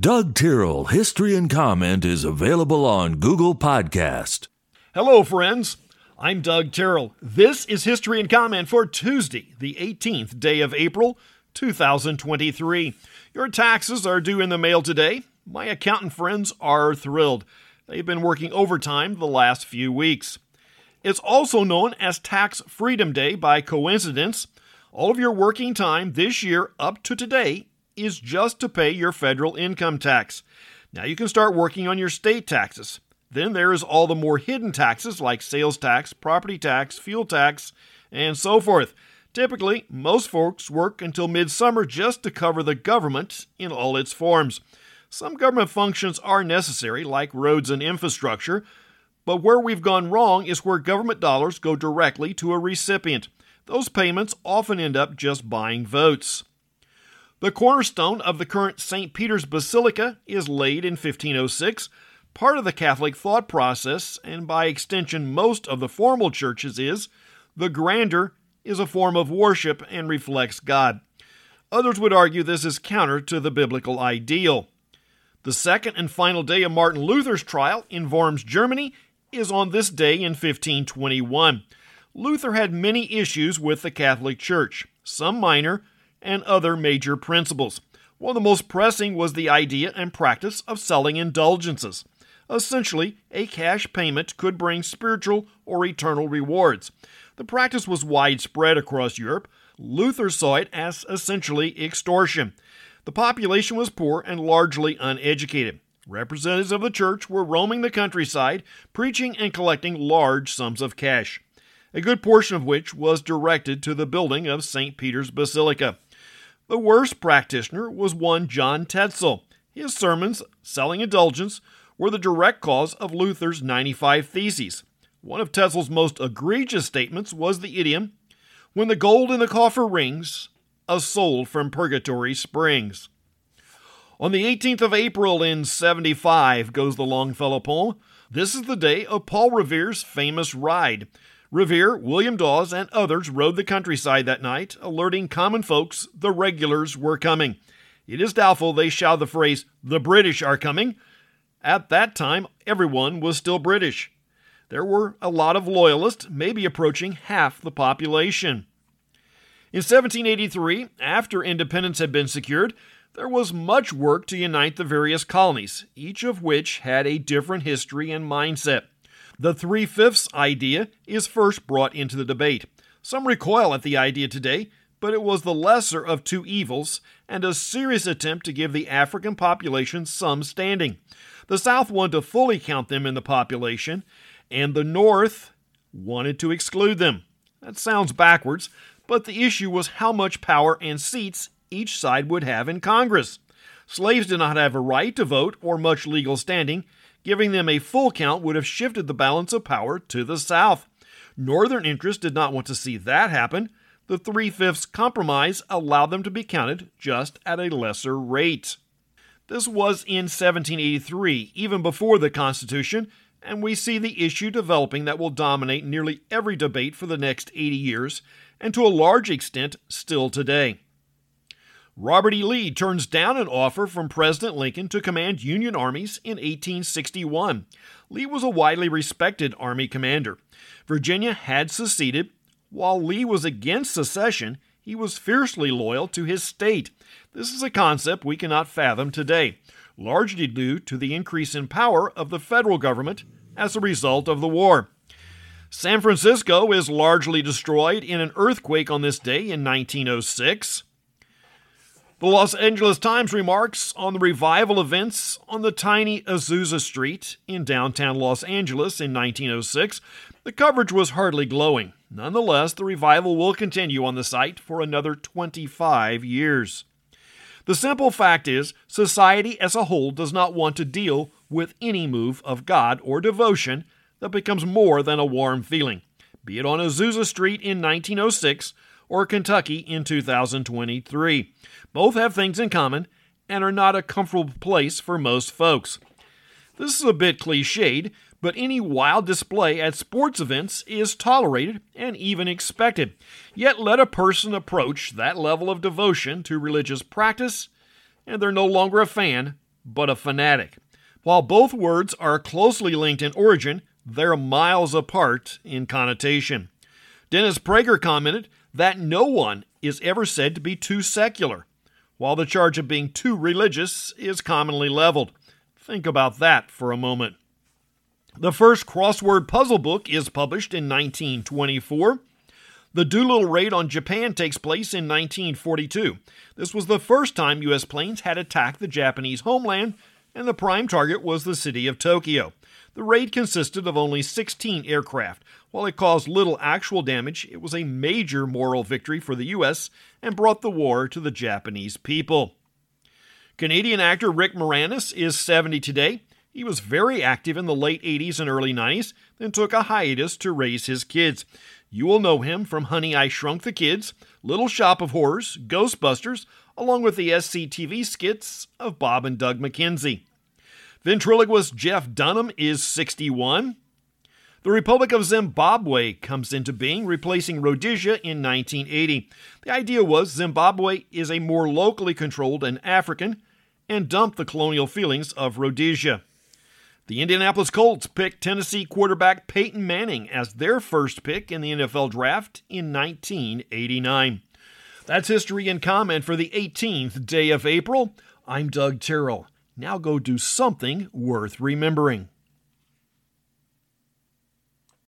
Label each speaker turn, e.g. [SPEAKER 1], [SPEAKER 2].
[SPEAKER 1] Doug Tyrrell History and Comment is available on Google Podcast.
[SPEAKER 2] Hello, friends. I'm Doug Tyrrell. This is History and Comment for Tuesday, the 18th day of April, 2023. Your taxes are due in the mail today. My accountant friends are thrilled. They've been working overtime the last few weeks. It's also known as Tax Freedom Day by coincidence. All of your working time this year up to today is just to pay your federal income tax. Now you can start working on your state taxes. Then there is all the more hidden taxes like sales tax, property tax, fuel tax, and so forth. Typically, most folks work until midsummer just to cover the government in all its forms. Some government functions are necessary, like roads and infrastructure, but where we've gone wrong is where government dollars go directly to a recipient. Those payments often end up just buying votes. The cornerstone of the current St. Peter's Basilica is laid in 1506. Part of the Catholic thought process, and by extension most of the formal churches, is the grandeur is a form of worship and reflects God. Others would argue this is counter to the biblical ideal. The second and final day of Martin Luther's trial in Worms, Germany, is on this day in 1521. Luther had many issues with the Catholic Church, some minor, and other major principles. One of the most pressing was the idea and practice of selling indulgences. Essentially, a cash payment could bring spiritual or eternal rewards. The practice was widespread across Europe. Luther saw it as essentially extortion. The population was poor and largely uneducated. Representatives of the church were roaming the countryside, preaching and collecting large sums of cash, a good portion of which was directed to the building of St. Peter's Basilica. The worst practitioner was one John Tetzel. His sermons, selling indulgence, were the direct cause of Luther's 95 Theses. One of Tetzel's most egregious statements was the idiom, When the gold in the coffer rings, a soul from purgatory springs. On the 18th of April in 75 goes the Longfellow poem. This is the day of Paul Revere's famous ride. Revere, William Dawes, and others rode the countryside that night, alerting common folks the regulars were coming. It is doubtful they shout the phrase, the British are coming. At that time, everyone was still British. There were a lot of loyalists, maybe approaching half the population. In 1783, after independence had been secured, there was much work to unite the various colonies, each of which had a different history and mindset. The three fifths idea is first brought into the debate. Some recoil at the idea today, but it was the lesser of two evils and a serious attempt to give the African population some standing. The South wanted to fully count them in the population, and the North wanted to exclude them. That sounds backwards, but the issue was how much power and seats each side would have in Congress. Slaves did not have a right to vote or much legal standing, Giving them a full count would have shifted the balance of power to the South. Northern interests did not want to see that happen. The three fifths compromise allowed them to be counted just at a lesser rate. This was in 1783, even before the Constitution, and we see the issue developing that will dominate nearly every debate for the next 80 years, and to a large extent still today. Robert E. Lee turns down an offer from President Lincoln to command Union armies in 1861. Lee was a widely respected Army commander. Virginia had seceded. While Lee was against secession, he was fiercely loyal to his state. This is a concept we cannot fathom today, largely due to the increase in power of the federal government as a result of the war. San Francisco is largely destroyed in an earthquake on this day in 1906. The Los Angeles Times remarks on the revival events on the tiny Azusa Street in downtown Los Angeles in 1906. The coverage was hardly glowing. Nonetheless, the revival will continue on the site for another 25 years. The simple fact is, society as a whole does not want to deal with any move of God or devotion that becomes more than a warm feeling, be it on Azusa Street in 1906 or Kentucky in 2023. Both have things in common and are not a comfortable place for most folks. This is a bit cliched, but any wild display at sports events is tolerated and even expected. Yet let a person approach that level of devotion to religious practice, and they're no longer a fan but a fanatic. While both words are closely linked in origin, they're miles apart in connotation. Dennis Prager commented that no one is ever said to be too secular, while the charge of being too religious is commonly leveled. Think about that for a moment. The first crossword puzzle book is published in 1924. The Doolittle raid on Japan takes place in 1942. This was the first time U.S. planes had attacked the Japanese homeland, and the prime target was the city of Tokyo. The raid consisted of only 16 aircraft. While it caused little actual damage, it was a major moral victory for the U.S. and brought the war to the Japanese people. Canadian actor Rick Moranis is 70 today. He was very active in the late 80s and early 90s, then took a hiatus to raise his kids. You will know him from Honey, I Shrunk the Kids, Little Shop of Horrors, Ghostbusters, along with the SCTV skits of Bob and Doug McKenzie. Ventriloquist Jeff Dunham is 61. The Republic of Zimbabwe comes into being, replacing Rhodesia in 1980. The idea was Zimbabwe is a more locally controlled and African, and dumped the colonial feelings of Rhodesia. The Indianapolis Colts picked Tennessee quarterback Peyton Manning as their first pick in the NFL draft in 1989. That's history and comment for the 18th day of April. I'm Doug Tyrrell. Now go do something worth remembering.